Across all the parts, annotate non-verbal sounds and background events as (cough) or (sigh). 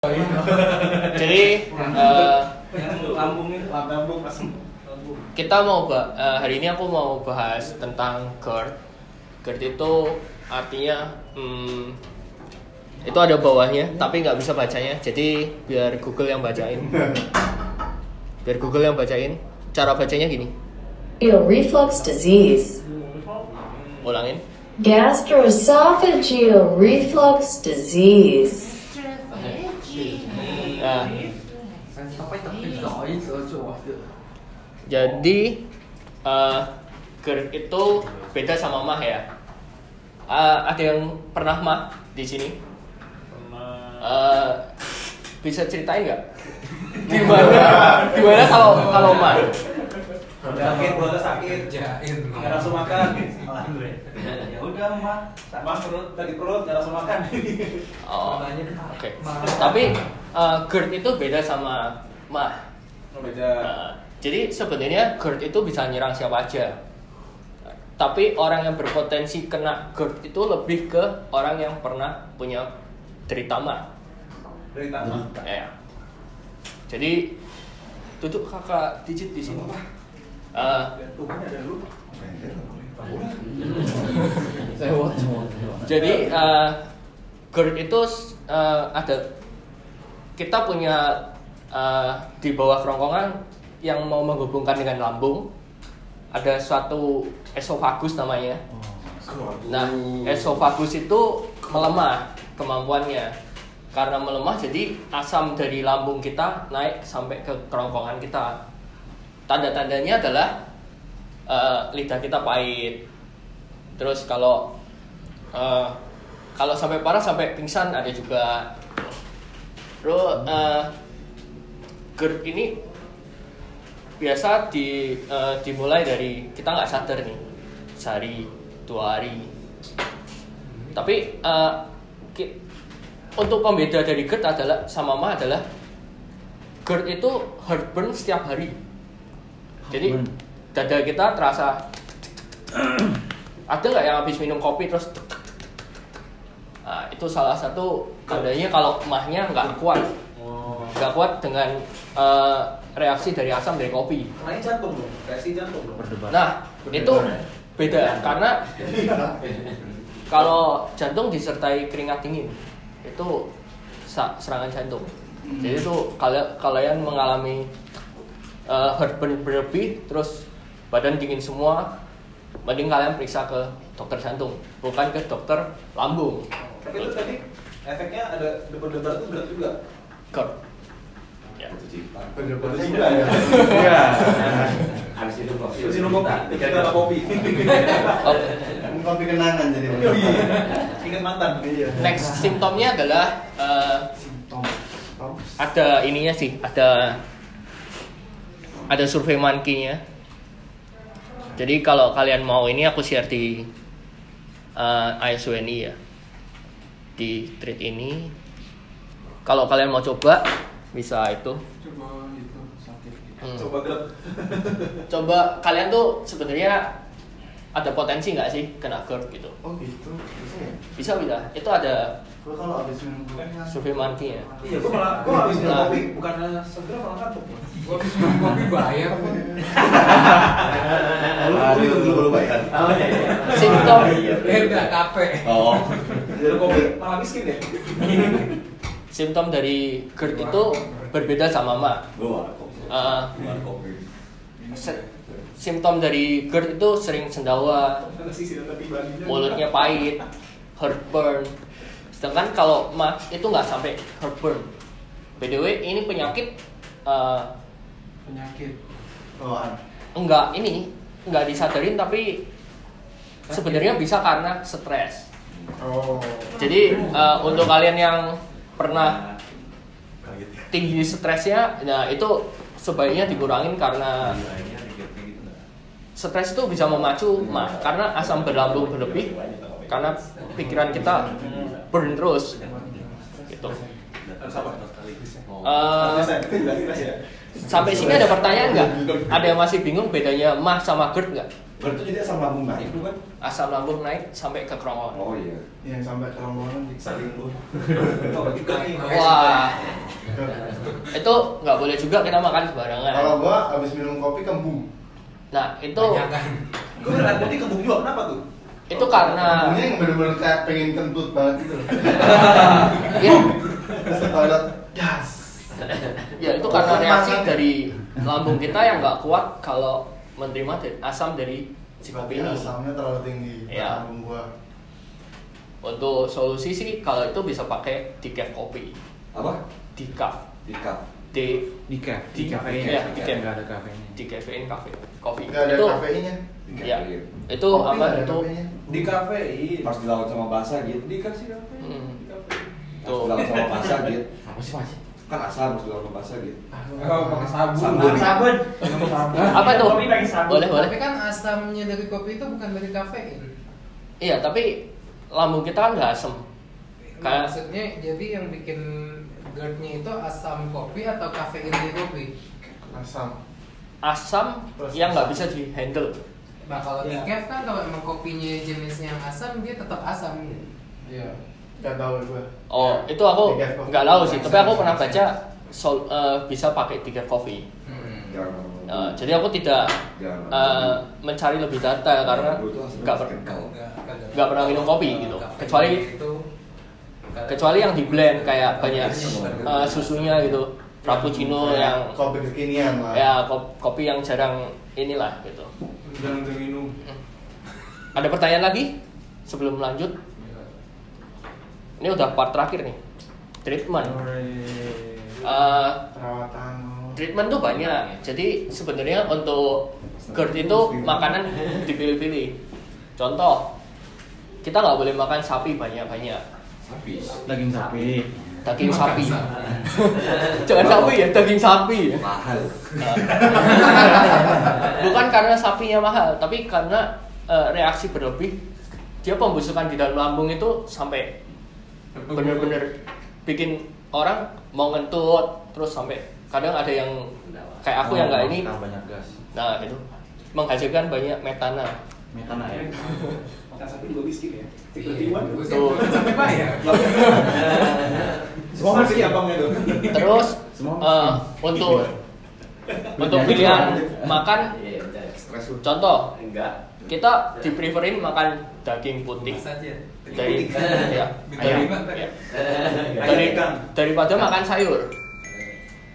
Jadi eh, lambung kita mau eh, hari ini aku mau bahas tentang GERD. GERD itu artinya hmm, itu ada bawahnya tapi nggak bisa bacanya. Jadi biar Google yang bacain. Biar Google yang bacain. Cara bacanya gini. Reflux disease. Ulangin. Gastroesophageal reflux disease. Nah, Sampai tapi giỏi sửa chùa jadi eh, GERD itu beda sama mah ya. Eh, ada yang pernah mah di sini? Eh, bisa ceritain nggak? (laughs) Gimana? Gimana kalau kalau mah? Sakit perutnya sakit Jain nggak langsung makan ya udah mah sama perut sakit perut nggak langsung makan Oh, oke. mah. Tapi eh, GERD itu beda sama mah. beda Nah, jadi sebenarnya GERD itu bisa nyerang siapa aja. Tapi orang yang berpotensi kena GERD itu lebih ke orang yang pernah punya derita mah. dari tangan Ya. Jadi duduk kakak digit di sini. Eh, Sewot jadi eh, GERD itu eh, ada kita punya eh, di bawah kerongkongan yang mau menghubungkan dengan lambung ada suatu esofagus namanya. Nah, esofagus itu melemah kemampuannya. Karena melemah jadi asam dari lambung kita naik sampai ke kerongkongan kita. Tanda-tandanya adalah eh, lidah kita pahit. Terus kalau eh, kalau sampai parah sampai pingsan ada juga. Terus eh, GERD ini biasa di eh, dimulai dari kita nggak sadar nih sehari dua hari tapi ki- untuk pembeda dari GERD adalah sama mah adalah GERD itu heartburn setiap hari jadi dada kita terasa (clears throat) ada nggak yang habis minum kopi terus nah, itu salah satu tandanya kalau mahnya nggak kuat. Nggak kuat dengan eh, reaksi dari asam dari kopi. Karena jantung dong, reaksi jantung dong. Nah, itu beda karena (laughs) kalau jantung disertai keringat dingin itu serangan jantung. Jadi itu kalian kalian mengalami uh, heartburn berlebih terus badan dingin semua, mending kalian periksa ke dokter jantung, bukan ke dokter lambung. Tapi itu tadi efeknya ada debar-debar itu berat juga. GERD. Ya. Bener-bener juga ya. Iya. Habis itu kopi. Terus minum kopi, kita ada kopi. Oke. Kopi kenangan jadi. Ingat mantan. Iya. Next simptomnya adalah uh, ada ininya sih, ada ada survei monkey-nya. Jadi kalau kalian mau ini aku share di uh, ISWNI ya. Di thread ini. Kalau kalian mau coba bisa itu. Coba itu sakit gitu Hmm. Coba gelap. Coba kalian tuh sebenarnya ada potensi nggak sih kena GERD gitu? Oh gitu. Bisa ya? Bisa bisa. Itu ada Gua kalau habis minum kopi survei monkey ya. Iya, gua malah gua habis minum Nah. kopi bukannya segera malah kantuk. Gua habis minum kopi bayar Lu lu (laughs) itu dulu baru bayar. Oh iya iya. Simptom Beda kafe Oh. Dari kopi malah miskin ya. simptom dari GERD itu berbeda sama mah. Gua warkop. Eh, Gua kopi. Simptom dari GERD itu sering sendawa, mulutnya pahit, heartburn. Sedangkan kalau mah itu nggak sampai heartburn. BDW ini penyakit eh, Penyakit Oh, an- enggak ini enggak disadarin tapi sebenarnya bisa karena stres. Oh Jadi eh, untuk kalian yang pernah tinggi stresnya, nah itu sebaiknya dikurangin karena stres itu bisa memacu mah karena asam berlambung berlebih karena pikiran kita burn terus gitu. Eh, ya. sampai sini ada pertanyaan nggak? Ada yang masih bingung bedanya mah sama GERD nggak? Berarti jadi asam lambung naik bukan? asam lambung naik sampai ke kerongkongan Oh iya. Yang sampai kerongkongan Saling lu. Oh, wah itu nggak boleh juga kita makan sembarangan Kalau gua habis minum kopi kembung. Nah itu Banyak kan. Gue beneran tadi kebun juga, kenapa tuh? itu karena Kembungnya yang bener-bener kayak pengen kentut banget gitu. loh. (laughs) ya, Terus ke toilet, gas. (laughs) ya itu karena reaksi dari lambung kita yang nggak kuat kalau menerima asam dari si kopi ini asamnya terlalu tinggi. Iya. Lambung gua. untuk solusi sih kalau itu bisa pakai decaf kopi Apa? decaf cup. D di cafe Di- di cafe iya, ya di cafe. nggak ada kafenya decafein cafe kopi Nggak ada itu kafeinnya. ya itu Kopi apa itu kafeinnya. Di kafein. Pas dilawan sama basah gitu. Dikasih kafein. Hmm. Di kafein. Dilawan sama basah gitu. (laughs) apa sih mas Kan asam harus dilawan sama basah gitu. Oh, pakai sabun. Sabun. Sabun. (laughs) apa tuh Kopi pakai sabun. boleh boleh Tapi kan asamnya dari kopi itu bukan dari kafein. iya tapi lambung kita kan nggak asem Kayak- Maksudnya jadi yang bikin GERD-nya itu asam kopi atau kafein di kopi? Asam. Asam Terus yang nggak bisa di handle Nah kalau Iya. decaf kan kalau emang kopinya jenisnya yang asam dia tetap asam gitu. Iya. Gak tahu gua. oh itu aku nggak tahu sih tapi aku pernah baca sol- eh, bisa pakai decaf coffee Hmm. Eh, jadi aku tidak eh, mencari lebih detail karena nggak per- nggak pernah minum kopi gitu kecuali itu kecuali yang di blend kayak banyak eh, susunya gitu frappuccino Kayak yang kopi kekinian lah. ya kop- kopi yang jarang inilah gitu. Jangan minum. ada pertanyaan lagi? Sebelum lanjut? Ini udah part terakhir nih. Treatment. Eh, Perawatan. treatment tuh banyak. Jadi sebenarnya untuk GERD itu makanan dipilih-pilih. Contoh kita nggak boleh makan sapi banyak-banyak. Sapi. daging sapi daging sapi. (laughs) Jangan sapi ya daging sapi Mahal. Nah. (laughs) bukan karena sapinya mahal tapi karena eh, reaksi berlebih. Dia pembusukan di dalam lambung itu sampai bener-bener bikin orang mau ngentut terus sampai kadang ada yang kayak aku yang nggak ini. Makan banyak gas. Nah itu. Menghasilkan banyak metana. Metana ya (laughs) Makan sapi juga miskin ya. Tiba-tiba. Tuh. bukan sampai bayar. (laughs) Semua miskin. abangnya tuh. terus Semua eh, untuk untuk pilihan makan contoh Enggak. kita di preferin makan daging putih. (laughs) Dari ya, dari, ya. Dari daripada makan sayur.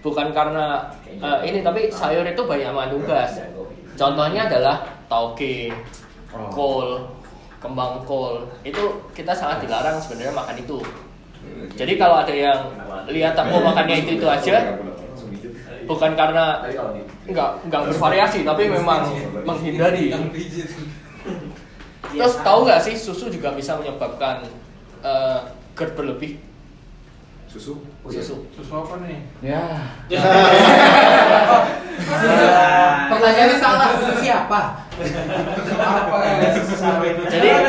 Bukan karena eh, ini tapi sayur itu banyak mengandung gas contohnya adalah tauge Oh. kol kembang kol. Itu kita sangat dilarang sebenarnya makan itu. Jadi kalau ada yang lihat aku makannya itu itu aja bukan karena nggak nggak bervariasi tapi memang menghindari. Pijit. terus tahu nggak sih susu juga bisa menyebabkan eh, GERD berlebih Susu. susu Susu apa nih? ya (laughs) Pertanyaannya salah, susu siapa? Apa ya? Susu sapi itu. Jadi, eh,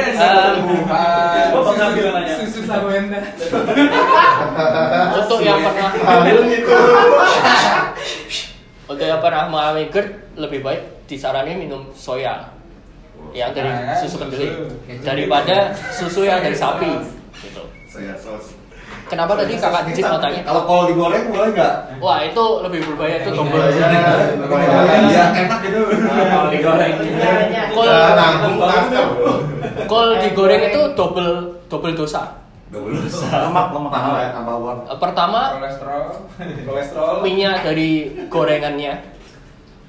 pernah bilang nanya. Susu untuk yang pernah Hamil gitu. (laughs) untuk yang pernah mengalami GERD lebih baik disarankan minum soya yang dari susu kedelai susu. daripada susu yang dari sapi gitu. Sos. Kenapa tadi kakak Dicit mau tanya? Kalau kol digoreng boleh nggak? Wah itu lebih berbahaya itu tombol. Iya, enak gitu. Kalau digoreng. Kol Nanggung kanker. kol digoreng itu double double dosa. Double dosa. Lemak, lemak. Tambah ya, tambah uang. Pertama Kolesterol. Kolesterol. minyak dari gorengannya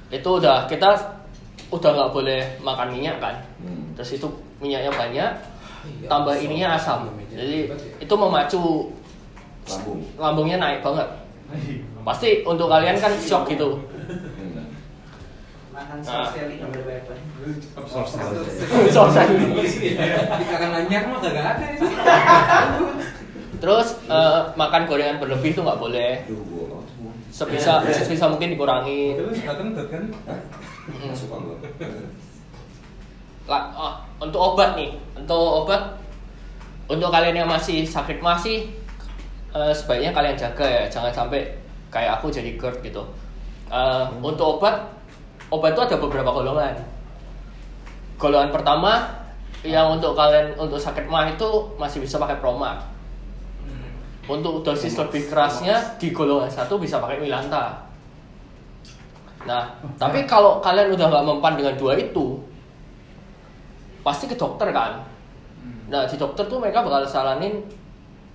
itu udah kita udah nggak boleh makan minyak kan Hmm. terus itu minyaknya banyak tambah ininya asam. Jadi itu memacu Lambung. lambungnya naik banget. Pasti untuk kalian kan shock gitu. Makan. (laughs) Di mah ada. Terus eh, makan gorengan berlebih itu nggak boleh. Sebisa sebisa mungkin dikurangi. Lah oh, untuk obat nih untuk obat untuk kalian yang masih sakit masih eh, sebaiknya kalian jaga ya. Jangan sampai kayak aku jadi GERD gitu. Eh, untuk obat obat itu ada beberapa golongan. Golongan pertama yang untuk kalian untuk sakit mah itu masih bisa pakai Promax. Untuk dosis lebih kerasnya di golongan satu bisa pakai Milanta. Nah, tapi kalau kalian udah nggak mempan dengan dua itu, pasti ke dokter kan. Nah, di dokter tuh mereka bakal saranin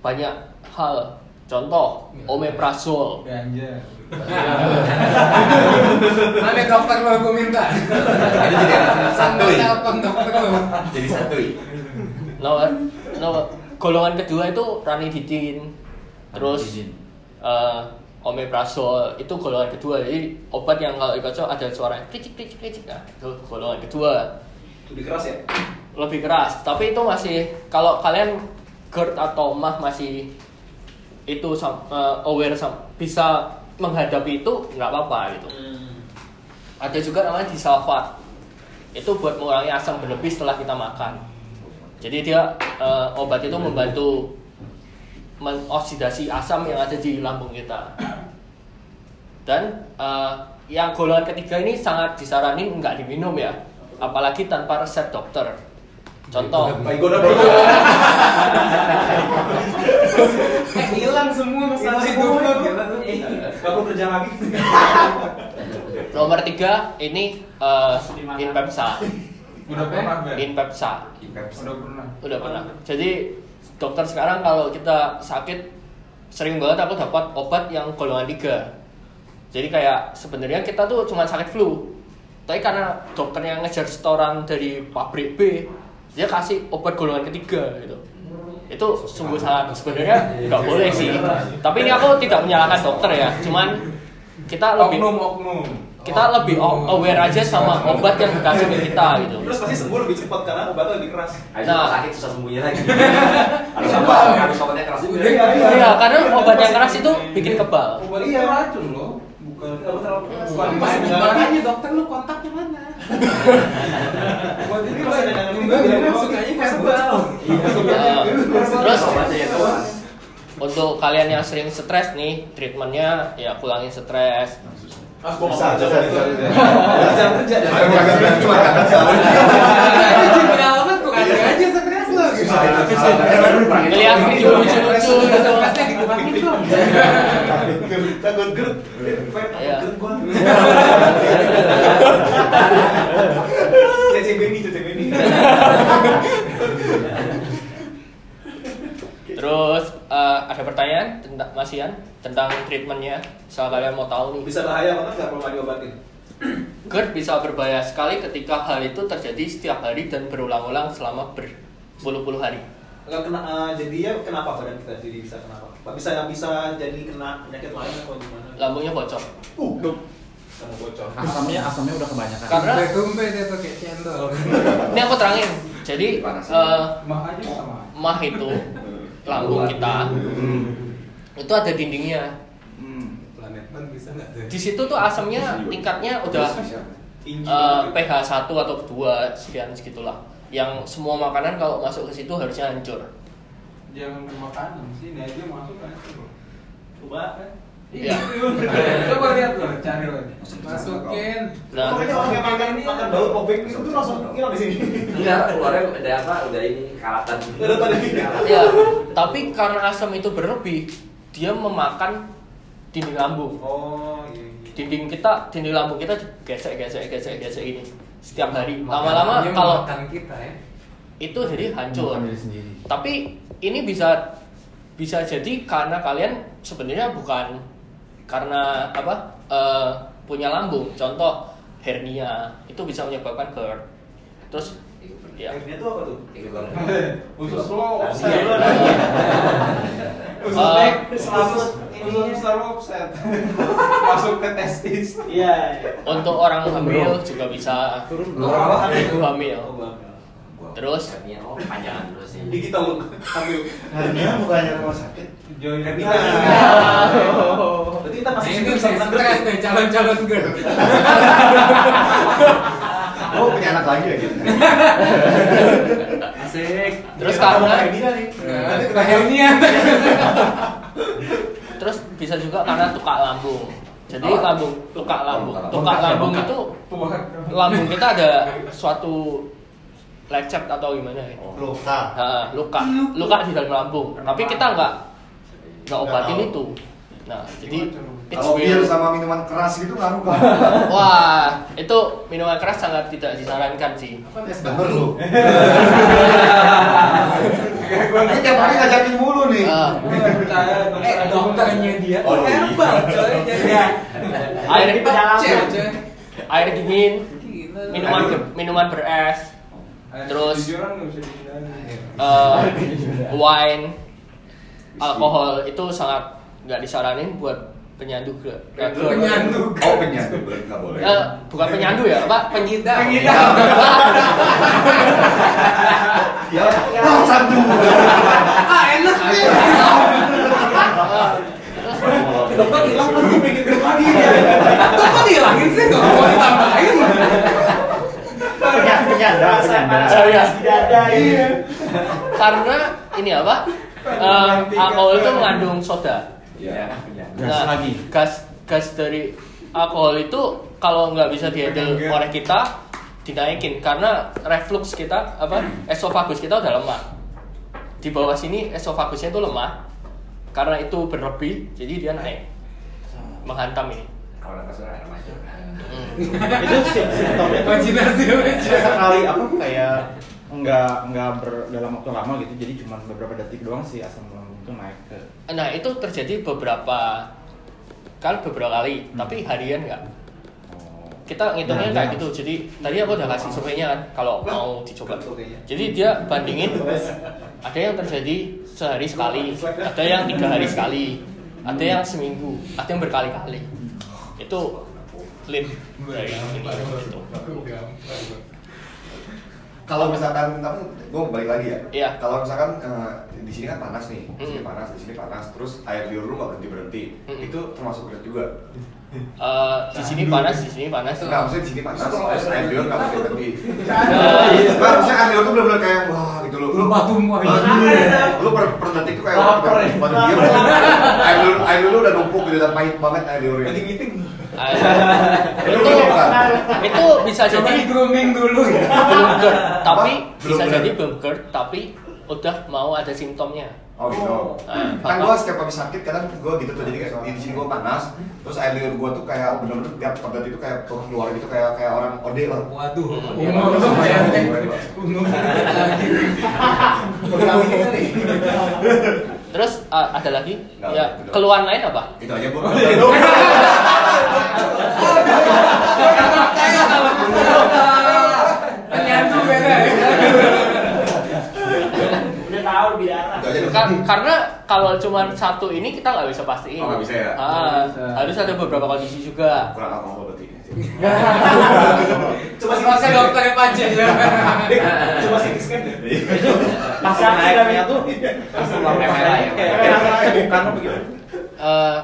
banyak hal. Contoh, omeprazole. Ganja. (laughs) Mana dokter lo gue minta? Itu jadi satu ya. telepon dokter lo. Jadi satu ya. Nomor, nomor golongan kedua itu ranitidin, terus Ranitidin. eh, omeprazole itu golongan kedua. Jadi obat yang kalau dikocok ada suara kricik kricik kricik. Nah, itu golongan kedua. Lebih keras ya? Lebih keras, tapi itu masih kalau kalian GERD atau MAH masih itu eh, aware sam- bisa menghadapi itu nggak apa-apa gitu. Ada juga namanya disalvat. Itu buat mengurangi asam berlebih setelah kita makan. Jadi dia eh, obat itu membantu mengoksidasi asam yang ada di lambung kita. Dan eh, yang golongan ketiga ini sangat disaranin nggak diminum ya, apalagi tanpa resep dokter. Contoh, gue udah dulu. Eh hilang semua masalah hidup itu. Perlu kerja lagi. nomor tiga ini eh, Inpepsa. Udah pernah Ben? Inpepsa. Udah pernah. Udah pernah. Jadi dokter sekarang kalau kita sakit sering banget aku dapat obat yang golongan 3. Jadi kayak sebenarnya kita tuh cuma sakit flu. Tapi karena dokternya ngejar setoran dari pabrik B, dia kasih obat golongan ketiga gitu. Itu sungguh sangat sebenarnya nggak (laughs) boleh sih. Tapi ini aku tidak menyalahkan dokter ya, cuman kita lebih Oknum oknum. kita lebih aware aja sama obat yang dikasih ke kita gitu. Terus pasti sembuh lebih cepat karena obatnya lebih keras. Nah. nah. sakit susah sembuhnya lagi. (laughs) Harus apa? Harus obatnya keras. Iya, iya. Iya, karena obat yang keras itu bikin kebal. Obat itu racun loh. Bukan. Dokter lu kontaknya mana? Obat ini Masih ada yang sukanya herbal. Nah, terus ya tuh. untuk kalian yang sering stres nih, treatmentnya ya kurangin stres. Ah, gua Bisa. Jangan kerja. Makan beras, cuma jalan. Itu pengalaman ada aja itu, lucu-lucu. Takut gua. Terus eh, ada pertanyaan tentang Mas Ian tentang treatmentnya. Soal kalian mau tahu nih. Bisa bahaya banget nggak kalau nggak diobatin? GERD bisa berbahaya sekali ketika hal itu terjadi setiap hari dan berulang-ulang selama berpuluh-puluh hari. Nggak kena, eh, jadinya kenapa badan kita jadi bisa kenapa? Bisa nggak bisa jadi kena penyakit lain atau gimana? Lambungnya bocor. Uh, sama bocor. Asamnya asamnya udah kebanyakan. Karena- Tumpe dia tuh kayak cendol. (laughs) Ini aku terangin. Jadi eh, Mah aja sama. mah itu lambung kita itu ada dindingnya. Hmm. Planet Man bisa nggak tuh? Di situ tuh asamnya tingkatnya udah banget. pH 1 atau 2 sekian segitulah. Yang semua makanan kalau masuk ke situ harusnya hancur. Jangan ke makanan sini aja masuk kan. Coba kan? Iya. Coba lihat loh, cari loh. Masukin. Nah, Pokoknya orang yang makan makan bau obeng itu tuh langsung hilang di sini. Enggak, keluarnya udah apa? Udah ini karatan. Udah pada ini. ya, tapi karena asam itu berlebih, dia memakan dinding lambung. Oh iya. iya. Dinding kita, dinding lambung kita gesek gesek gesek gesek ini setiap hari. Lama-lama kalau kita ya. itu jadi hancur. Diri sendiri. Tapi ini bisa bisa jadi karena kalian sebenarnya bukan karena apa eh, punya lambung. Contoh hernia itu bisa menyebabkan GERD. Terus ya Akhirnya tuh apa tuh? Usus lo Iya. offset. Usus Eh, nek selalu usus selalu offset. Masuk ke testis. Iya. iya. untuk orang hamil juga bisa Turun Lu apa? ibu hamil. Oh. Terus Hernia, oh panjangan terus ya. Digital lu ambil. Hernia bukannya rumah sakit. Join Hernia. Nah. Berarti kita Nah, masih sih stres nih calon-calon girl. (laughs) Oh, punya anak lagi ya gitu. (laughs) asik. Terus Iya, karena ngomong hernia nih. Nanti kena hernia. (laughs) terus bisa juga karena tukak lambung. Jadi Apa? lambung, tukak lambung. Tukak lambung itu lambung kita ada suatu lecet atau gimana ya. Luka. Nah, luka, luka di dalam lambung. Tapi kita nggak nggak obatin itu. Nah, jadi Kalau bir sama minuman keras gitu ngaruh kan? (laughs) Wah, itu minuman keras sangat tidak disarankan sih. Bener lu. (laughs) Ini tiap hari ngajakin mulu nih. Ah, Eh, dokternya dia Oh, iya. herbal coy. Jadi (laughs) air Cek, coy. air dingin, minuman minuman beres, terus eh, wine, alkohol itu sangat nggak disaranin buat penyandu ke ke- Penyandu. Oh penyandu nggak boleh. Eh, bukan penyandu ya, Pak, penyidam. Pengidam. Ya, (laughs) oh candu. Ah, enak nih. Dokter hilang lagi pengen gendut lagi ya. Dokter dihilangin sih nggak mau ditambahin. Penyanda, penyanda, penyanda. Oh, iya. Tidak ada iya. Karena ini apa? Eh, alkohol itu mengandung soda. Iya. Gas lagi. gas gas dari alkohol itu kalau nggak bisa dihandle oleh kita dinaikin. Karena reflux kita apa esofagus kita udah lemah. Di bawah sini esofagusnya itu lemah. Karena itu berlebih jadi dia naik. Menghantam ini. Kalau nggak salah air mancur. Hmm. (laughs) itu sim- simptomnya Imajinasi sekali apa kayak nggak nggak ber, dalam waktu lama gitu. Jadi cuma beberapa detik doang sih asam lambung itu naik ke nah itu terjadi beberapa kali beberapa kali tapi harian nggak? Oh. kita ngitungnya Nah, kayak nah. gitu. Jadi tadi aku udah kasih surveinya kan kalau mau dicoba. jadi dia bandingin ada yang terjadi sehari sekali ada yang tiga hari sekali ada yang seminggu ada yang berkali-kali. Itu clean dari ini gitu. Kalau misalkan tapi gue balik lagi ya. Iya. Kalau misalkan eh, di sini kan panas nih, di sini Mm. panas, di sini panas, terus air liur lu nggak berhenti berhenti, Mm. itu termasuk berat juga. Eh, di sini panas di sini panas Enggak, maksudnya di sini panas, terus air liur nggak berhenti berhenti. Eh, Enggak, maksudnya air liur tuh benar-benar kayak wah gitu loh. Lu Tumpah-tumpah. Lu per, per detik tuh kayak Lapar ya? batu. Air liur, air liur lu udah numpuk gitu dan pahit banget air liurnya. Eh, Itu itu bisa Coba jadi di grooming dulu ya. belum GERD tapi? Belum bisa jadi belum GERD tapi udah mau ada simptomnya. Oh gitu. Eh, kan apa? gua setiap habis sakit kadang gua gitu tuh jadi kayak di sini gua panas terus air liur gua tuh kayak bener-bener tiap pada itu kayak keluar gitu kayak kayak orang ode lah. Waduh, Iya, umum. Tuh lagi. (laughs) Terus eh, ada lagi? Nggak, ya keluhan lain apa? Itu aja gua (laughs) (laughs) Penyandu beda ya. Udah tahu lebih darah. itu aja dong. Ka- karena kalau cuma satu ini kita nggak bisa pastiin Oh, nggak bisa ya? Ah, bisa. harus ada beberapa kondisi juga kurang alkohol berarti Coba sih Masa dokternya Panji ya. Coba sih scan. Pasang naiknya tuh lambung merah ya. bukan lo begitu Eh,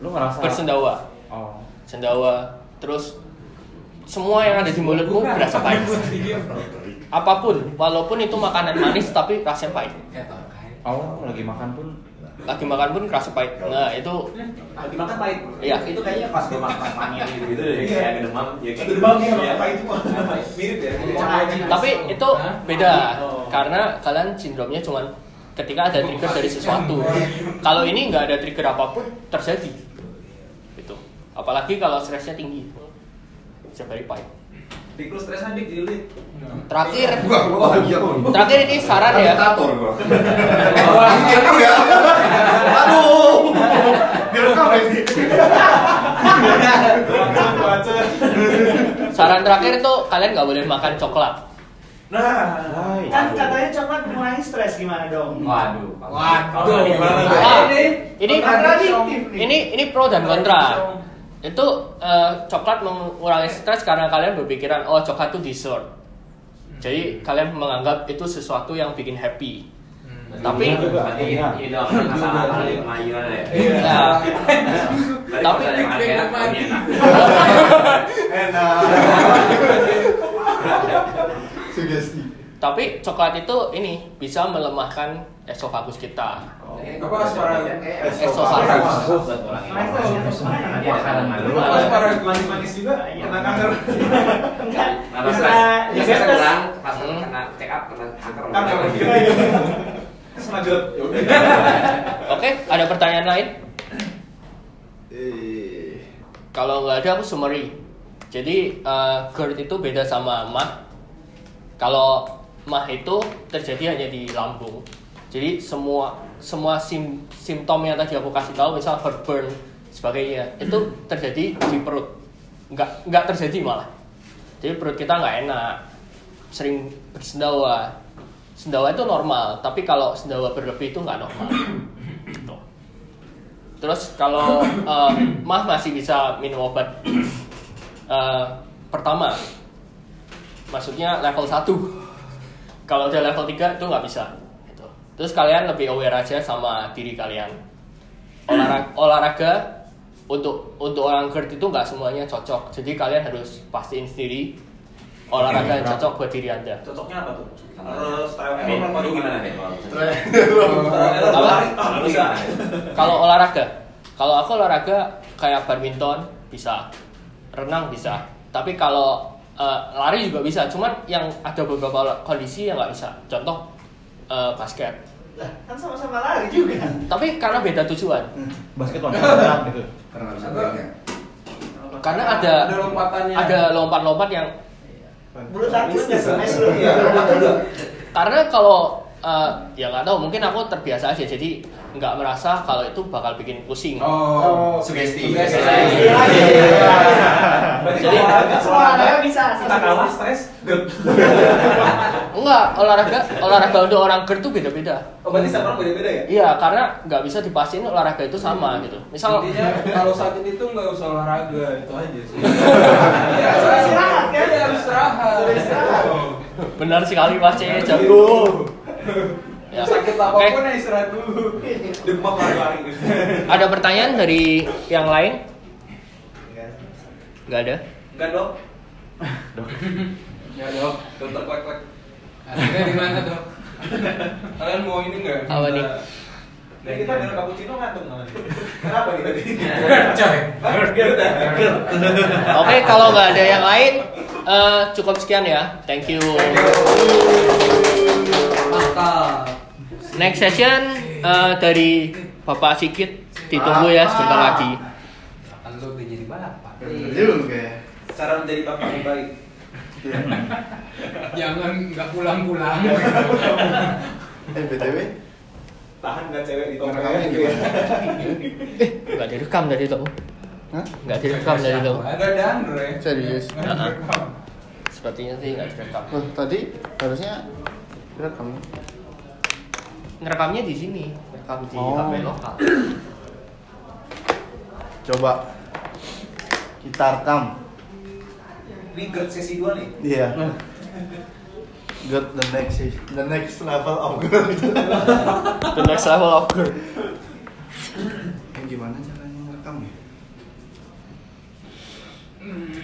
lu ngerasa bersendawa oh sendawa terus semua yang ada di mulutmu berasa pahit apa pun walaupun itu makanan manis tapi rasanya pahit oh lagi makan pun lagi makan pun kerasa pahit nah itu Lagi makan pahit. Iya. Itu kayaknya pas gue makan mania gitu deh, kayak demam. Ya kayak Demam ya, Iya. apa itu? Mirip ya. tapi itu beda Oh. karena kalian sindromnya cuma ketika ada trigger dari sesuatu kalau ini nggak ada trigger apa pun terjadi apalagi kalau stresnya tinggi. Bisa very pahit. Pikul stres adik jilid. terakhir. Terakhir ini saran ya. Diktator gua. (laughs) Wah ini direkam ya. Aduh. Direkam ya ini. Saran terakhir itu kalian nggak boleh makan coklat. Nah, Kan katanya coklat mengurangi stres gimana dong? Waduh. Waduh? Ah, ini ini ini pro dan kontra itu eh, coklat mengurangi stres karena kalian berpikiran oh coklat itu dessert. Jadi kalian menganggap itu sesuatu yang bikin happy. Tapi ya. ya, Berarti Tapi- (laughs) sugesti. Tapi coklat itu ini bisa melemahkan esofagus kita Apa aspara? esofagus Nanti ada kadang malu. Apa aspara manis-manis juga? Iya. Kena kanker. Biasanya kurang, pas kena check up kena kanker. Kan kalau gila ya. Oke, ada pertanyaan lain? Eh, Kalau nggak ada aku summary. Jadi eh, GERD itu beda sama MAH. Kalau MAH itu terjadi hanya di lambung. Jadi semua semua sim, simptom yang tadi aku kasih tahu, misal heartburn sebagainya, itu terjadi di perut. Nggak nggak terjadi malah. Jadi perut kita nggak enak, sering bersendawa. Sendawa itu normal, tapi kalau sendawa berlebih itu nggak normal. Gitu. Terus kalau eh, mah masih bisa minum obat eh, pertama, maksudnya level 1 Kalau udah level 3 itu nggak bisa. Terus kalian lebih aware aja sama diri kalian. Olahraga, olahraga untuk untuk orang GERD itu nggak semuanya cocok. Jadi kalian harus pastiin sendiri olahraga yang cocok buat diri anda. Cocoknya apa tuh? Harus trial gimana? deh? kalau-. Ah, olahraga, kalau aku olahraga kayak badminton bisa, renang bisa. Tapi kalau eh, lari juga bisa. Cuman yang ada beberapa kondisi yang nggak bisa. Contoh eh, basket. Lah, kan sama-sama lari juga. Tapi karena beda tujuan. Basket loncat gitu. karena nggak bisa ya. Karena ada Ada lompatannya. ada lompat-lompat yang Bulu tangkisnya smash lu. Iya, lompat juga. karena kalau eh, ya nggak tahu mungkin aku terbiasa aja jadi nggak merasa kalau itu bakal bikin pusing. Oh. Sugesti. Sugesti. Iya, Berarti Jadi- kalau olahraga Semua olahraga bisa. kita kalah stres. Enggak, olahraga olahraga untuk orang GERD itu beda-beda. Oh, berarti setiap orang beda-beda ya? Iya, karena nggak bisa dipastiin olahraga itu sama gitu. Misal Intinya kalau saat ini tuh nggak usah olahraga itu aja sih. (laughs) Iya, istirahat, kan? Iya, harus istirahat. benar sekali Mas C, jago. (laughs) Ya. Sakit apa pun ya istirahat dulu. (laughs) Demam lari-lari ada pertanyaan dari yang lain? Nggak ada. Enggak dong. (laughs) Ya dok. Dokter kuek-kuek. Akhirnya di mana dok? Kalian mau ini nggak? Apa nih? Nah, kita minum cappuccino ngantuk namanya. Kenapa? (laughs) Coy. Oke, kalau nggak ada yang lain, eh, cukup sekian ya. Thank you. Mantap. Next session eh, dari Bapak Sigit ditunggu ya sebentar lagi. Kan lu udah jadi bapak. Juga ya. Cara menjadi bapak yang baik. (laughs) Jangan nggak pulang-pulang. (laughs) Eh btw, Tahan nggak cewek di tongkrongan ngerekamnya gitu ya? gimana? Nggak direkam dari itu. Hah? Nggak direkam dari itu. Ada Dandre. Serius? Sepertinya sih nggak direkam. Tadi harusnya direkam. Ngerekamnya di sini, rekam di Oh. HP lokal. Coba kita rekam. Ini gerd sesi 2 nih. Iya. Good the next the next level of good. (laughs) The next level of girl. Eh, gimana caranya ngerekam ya? Hmm.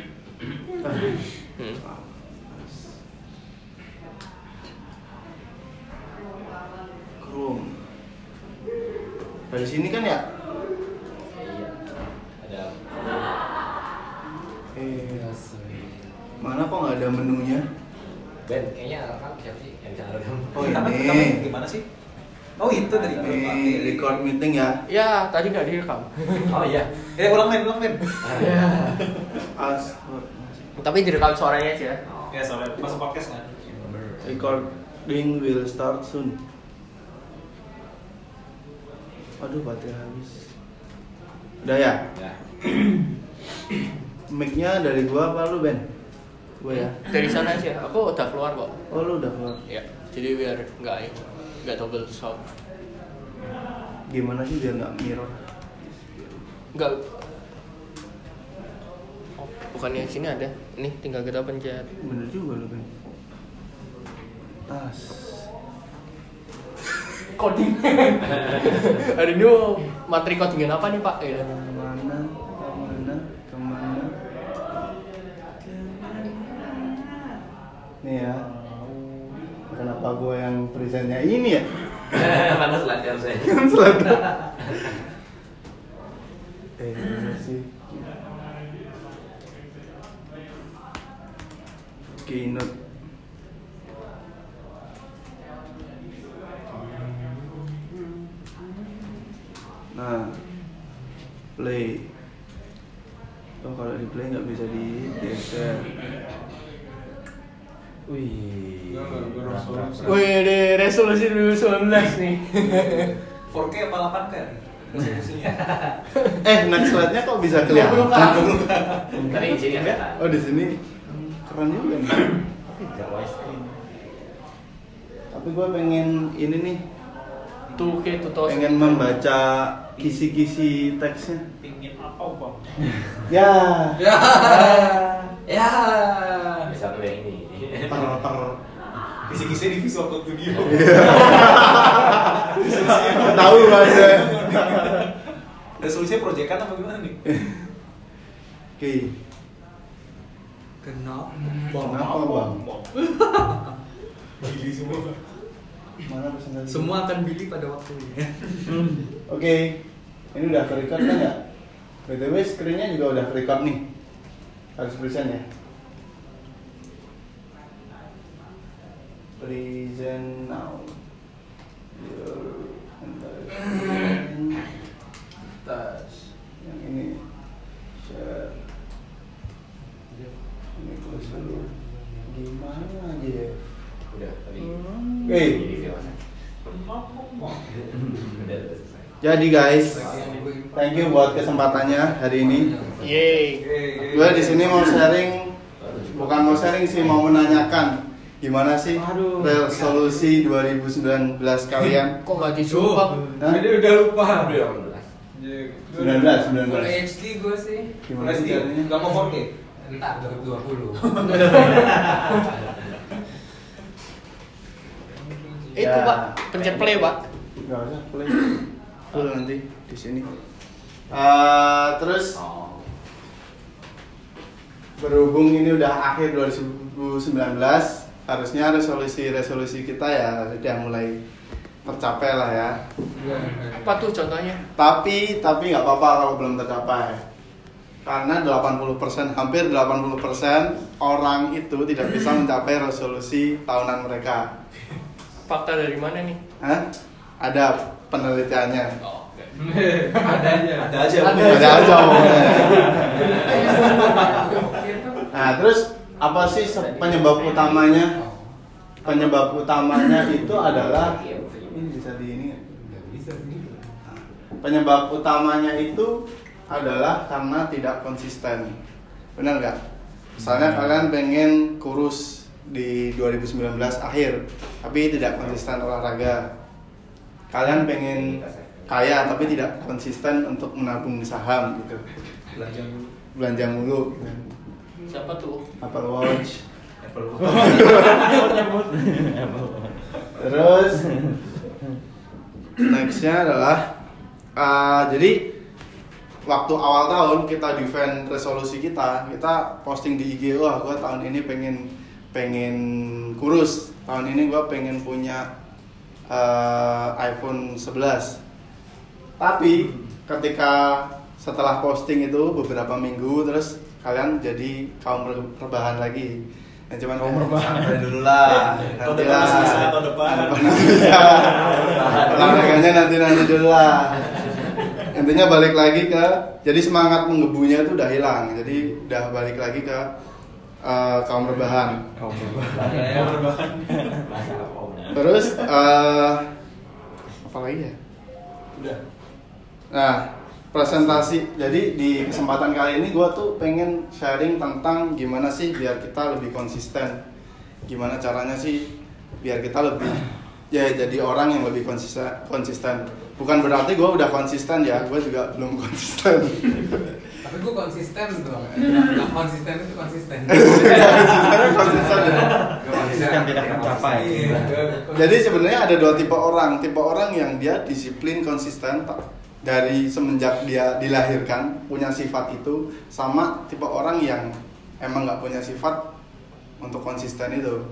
Chrome. Dari sini kan ya? Ada Eh, mana kok nggak ada menunya? Ben, kayaknya kan siapa sih yang ngerekam? Oh ini. gimana sih? Oh itu dari Ini record meeting ya. Ya, tadi nggak direkam. Oh iya. Eh ulang main, ulang main. As Tapi direkam suaranya aja. Ya soalnya masuk podcast kan. recording will start soon. Aduh baterai habis. Udah ya? Ya. (clears throat) Mic-nya dari gua apa lu Ben? Gua ya. Dari sana aja. Aku udah keluar kok. Oh lu udah keluar. Ya, jadi biar nggak nggak double sound. Gimana sih biar nggak mirror? Nggak. Oh, bukannya sini ada. Nih, tinggal kita pencet. Bener juga lu Ben. Tas. Coding. Hari (laughs) ini materi codingan apa nih Pak? Ya. Ke mana? Ke mana? Ke mana? Nih ya. Kenapa gua yang presentnya ini ya? (laughs) Mana selancar saya? Kan selatan. (laughs) Eh, ini sih. Keynote. Play oh kalau di play nggak bisa di geser Wih, Wih, di resolusi 2019 nih. (laughs) 4K apa 8K nih? (laughs) eh, next slide-nya kok bisa kelihatan? Tadi izinnya kelihatan. Oh, di sini keren juga nih. Tapi. Tapi gue pengen ini nih. Tuh, kayak tutorial. Pengen membaca kisi-kisi teksnya. Pingin apa bang? (laughs) Ya. Ya. (laughs) Ya. Bisa tuh yang ini. Ter ter. Kisi-kisi di Visual Studio. (laughs) Tahu aja. Resolusinya proyekan apa gimana nih? Oke. Kenapa? Kenapa bang? Gili semua. Mana? Semua akan pilih pada waktunya. Oke, ini udah ke-record kan ya? BTW screen-nya juga udah ke-record nih Harus present ya? Present now Your Tas Yang ini Share Ini close dulu Gimana aja ya? Udah tadi. Oke. Jadi film Udah. Jadi guys, thank you buat kesempatannya hari ini. Yeay. Gue di sini mau sharing, bukan mau sharing sih, mau menanyakan gimana sih resolusi 2019 kalian? (laughs) Kok nggak disumpah? Hah? Ini udah lupa. 19, 19. Full HD gue sih. Gimana sih? Gak mau 4K? Entar 2020. Itu Ya. pak, pencet play pak. Gak usah, play. Full nanti di sini. Eh, terus Oh. berhubung ini udah akhir 2019, harusnya resolusi-resolusi kita ya udah mulai tercapai lah ya. Apa tuh contohnya? Tapi tapi nggak apa-apa kalau belum tercapai. Karena 80% hampir 80% orang itu tidak bisa mencapai resolusi tahunan mereka. Fakta dari mana nih? Hah? Ada penelitiannya. Oh, oke. (laughs) Ada aja. Ada aja. Ada aja. Nah, terus apa sih penyebab utamanya? Penyebab utamanya itu adalah ini bisa di ini. sih. Penyebab utamanya itu adalah karena tidak konsisten. Benar nggak? Misalnya kalian pengen kurus di 2019 akhir, tapi tidak konsisten olahraga. Kalian pengen kaya tapi tidak konsisten untuk menabung saham gitu. Belanja dulu. Belanja mulu. Siapa tuh? Apple Watch. Apple (laughs) Terus nextnya adalah uh, jadi waktu awal tahun kita defend resolusi kita, kita posting di IG wah gue tahun ini pengen pengen kurus, tahun ini gue pengen punya uh, iPhone 11. Tapi ketika setelah posting itu beberapa minggu terus kalian jadi kaum re- rebahan lagi. Yang cuman kaum rebahan dulu lah. Tahun Nanti depan lah. selesai, tahun depan. Iya. Olahraganya nanti nanti dulu lah. Intinya balik lagi ke jadi semangat menggebunya itu udah hilang. Jadi udah balik lagi ke eh, kaum rebahan. Kaum. Bahasa apa? Om? Terus eh apa lagi ya? Udah. Nah, presentasi. Jadi di kesempatan kali ini gue tuh pengen sharing tentang gimana sih biar kita lebih konsisten. Gimana caranya sih biar kita lebih ya jadi orang yang lebih konsisten. konsisten. Bukan berarti gue udah konsisten ya, gue juga belum konsisten. (laughs) Tapi gue konsisten tuh. (laughs) Konsisten itu konsisten. Konsistennya konsisten ya. (laughs) Konsisten tidak tercapai. Iya. Jadi sebenarnya ada dua tipe orang. Tipe orang yang dia disiplin konsisten dari semenjak dia dilahirkan punya sifat itu, sama tipe orang yang emang nggak punya sifat untuk konsisten itu.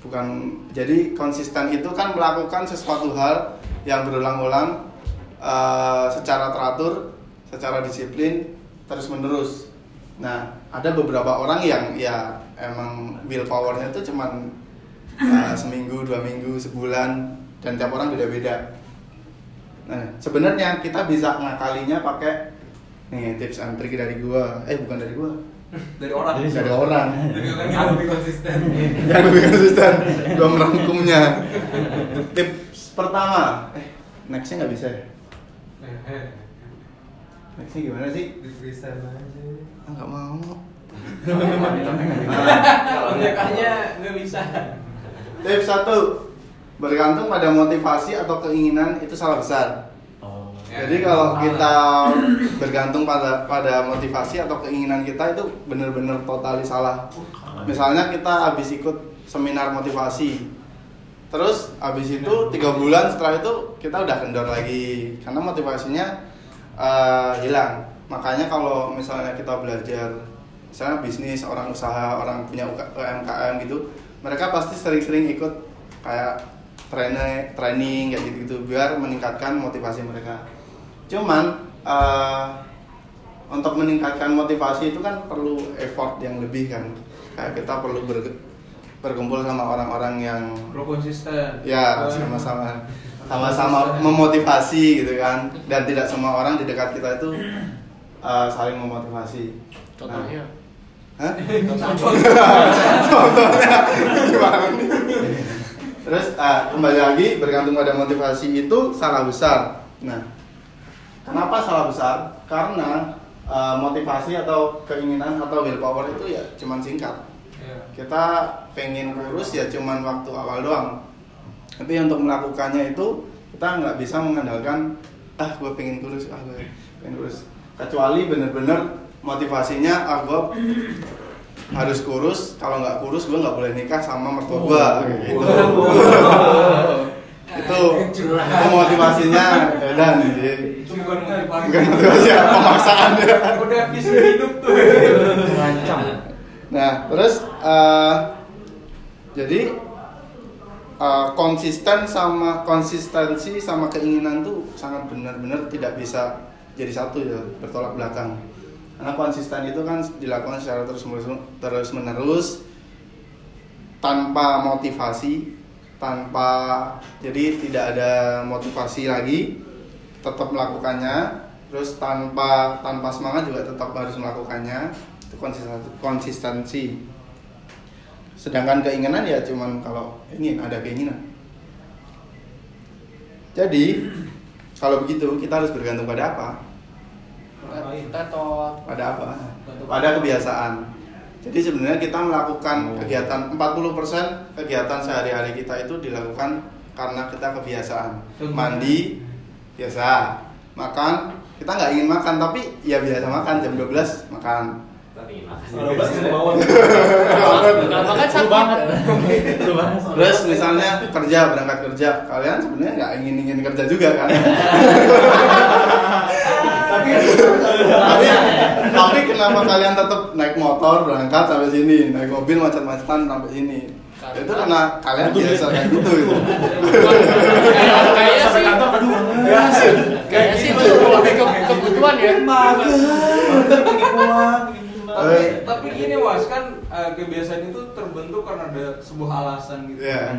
Bukan jadi konsisten itu kan melakukan sesuatu hal yang berulang-ulang eh, secara teratur, secara disiplin, terus menerus. Nah, ada beberapa orang yang ya emang willpowernya itu cuman uh, seminggu, dua minggu, sebulan, dan tiap orang beda-beda. Nah, sebenarnya kita bisa ngakalinya pakai nih tips and trick dari gua. Eh bukan dari gua. Dari orang. dari orang Dari orang. Yang lebih konsisten. (laughs) yang lebih konsisten. Gua merangkumnya. Tips pertama. Eh nextnya nggak bisa ya? Nextnya gimana sih? Di freestyle aja. ah, nggak mau Kontekannya nggak bisa. tips satu bergantung pada motivasi atau keinginan itu salah besar Jadi kalau kita bergantung pada pada motivasi atau keinginan kita itu benar-benar totali salah. Misalnya kita habis ikut seminar motivasi, terus habis itu tiga bulan setelah itu kita udah kendor lagi karena motivasinya eh, hilang. Makanya kalau misalnya kita belajar, misalnya bisnis, orang usaha, orang punya UMKM gitu, mereka pasti sering-sering ikut kayak training, training kayak gitu-gitu biar meningkatkan motivasi mereka. Cuman eh, untuk meningkatkan motivasi itu kan perlu effort yang lebih kan. Kayak kita perlu ber- berkumpul sama orang-orang yang Pro konsisten. ya sama-sama. Sama-sama memotivasi gitu kan. Dan tidak semua orang di dekat kita itu eh, saling memotivasi. Contohnya. Hah? Contohnya gimana nih? Terus ah, kembali lagi bergantung pada motivasi itu salah besar. Nah, kenapa salah besar? Karena ah, motivasi atau keinginan atau willpower itu ya cuman singkat. Iya. Kita pengen kurus ya cuman waktu awal doang. Tapi untuk melakukannya itu kita nggak bisa mengandalkan ah gue pengen kurus, ah gue pengen kurus. Kecuali bener-bener motivasinya ah gue harus kurus kalau nggak kurus gue nggak boleh nikah sama mertua gue kayak gitu. (laughs) itu itu motivasinya ya dan jadi Itu bukan motivasi. bukan motivasi ya, pemaksaan ya Udah visi hidup tuh. nah terus eh, jadi eh, konsisten sama konsistensi sama keinginan tuh sangat benar-benar tidak bisa jadi satu ya bertolak belakang karena konsisten itu kan dilakukan secara terus terus menerus tanpa motivasi tanpa jadi tidak ada motivasi lagi tetap melakukannya terus tanpa tanpa semangat juga tetap harus melakukannya. Itu konsistensi, konsistensi. sedangkan keinginan ya cuman kalau ingin ada keinginan. Jadi kalau begitu kita harus bergantung pada apa Tetot. pada apa? Pada kebiasaan. Jadi sebenarnya kita melakukan kegiatan 40% kegiatan sehari-hari kita itu dilakukan karena kita kebiasaan. Mandi biasa, makan kita nggak ingin makan tapi ya biasa makan jam 12 makan. (laughs) Terus misalnya kerja berangkat kerja, kalian sebenarnya nggak ingin ingin kerja juga kan? (laughs) Tapi tapi tapi kenapa kalian tetap naik motor berangkat sampai sini, naik mobil macet-macetan sampai sini? Karena- itu karena kalian biasa kayak gitu gitu. Kayak- Kayaknya sih. kantor aduh. Kayaknya sih itu lebih ke kebutuhan ya. Tapi, tapi gini mas kan eh, kebiasaan itu terbentuk karena ada sebuah alasan gitu. Iya.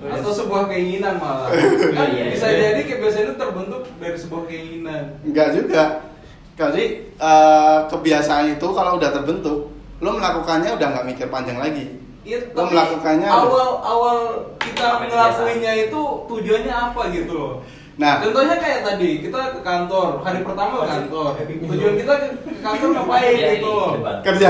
Atau sebuah keinginan malah. Kan bisa jadi kebiasaan itu terbentuk dari sebuah keinginan. Enggak juga. Jadi eh, kebiasaan itu kalau udah terbentuk, lo melakukannya udah nggak mikir panjang lagi. Iya, Lo melakukannya awal awal kita Sampai ngelakuinnya itu tujuannya apa gitu loh. Nah, Contohnya kayak tadi kita ke kantor hari pertama ke kantor. Tujuan kita ke kantor ngapain gitu. Kerja.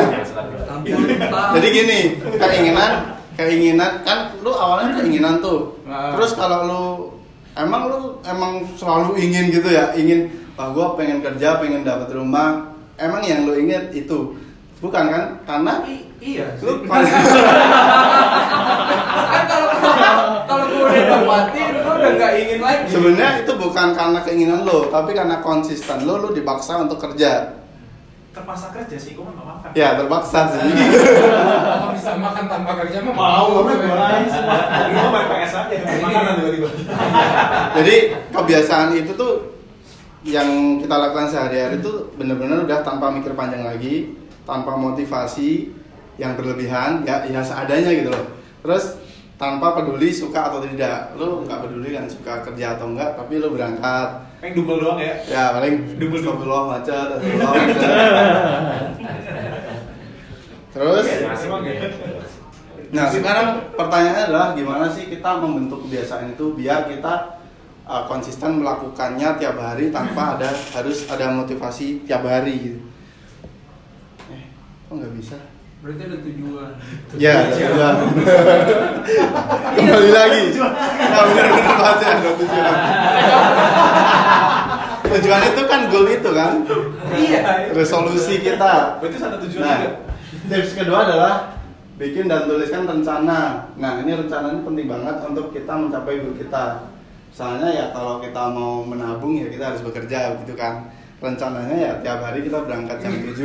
Jadi gini, keinginan, keinginan kan lu awalnya keinginan tuh. Nah. Terus kalau lu emang lu emang selalu ingin gitu ya, ingin ah gua pengen kerja, pengen dapat rumah. Emang yang lu inget itu bukan kan? Karena I- iya lu (laughs) kan kalau kalau gue udah dapatin gue udah nggak ingin lagi sebenarnya itu bukan karena keinginan lo, tapi karena konsisten lo, lu dipaksa untuk kerja. Terpaksa kerja sih, gue nggak makan. Ya terpaksa sih. (laughs) Kalau bisa makan tanpa kerja mah Mau, gue mulai semua. Tadi gue main PS aja, makanan tiba-tiba. (laughs) Jadi kebiasaan itu tuh yang kita lakukan sehari-hari itu benar-benar udah tanpa mikir panjang lagi, tanpa motivasi yang berlebihan, ya ya seadanya gitu loh. Terus tanpa peduli suka atau tidak lu nggak peduli kan suka kerja atau enggak tapi lu berangkat Pengen double doang ya. ya paling Double, double. astagfirullah (laughs) macet terus Emang ya. Nah sekarang pertanyaannya adalah gimana sih kita membentuk kebiasaan itu biar kita uh, konsisten melakukannya tiap hari tanpa ada harus ada motivasi tiap hari gitu. Eh, kok nggak bisa? Berarti ada tujuan. Ya, juga. (laughs) Kembali lagi. Nah, benar-benar pasti ada tujuan. Tujuan itu kan goal itu kan, Iya. resolusi kita. Berarti ada tujuan Nah, juga. tips kedua adalah bikin dan tuliskan rencana. Nah, ini rencana ini penting banget untuk kita mencapai goal kita. Misalnya ya kalau kita mau menabung ya kita harus bekerja gitu kan. Rencananya ya tiap hari kita berangkat jam 7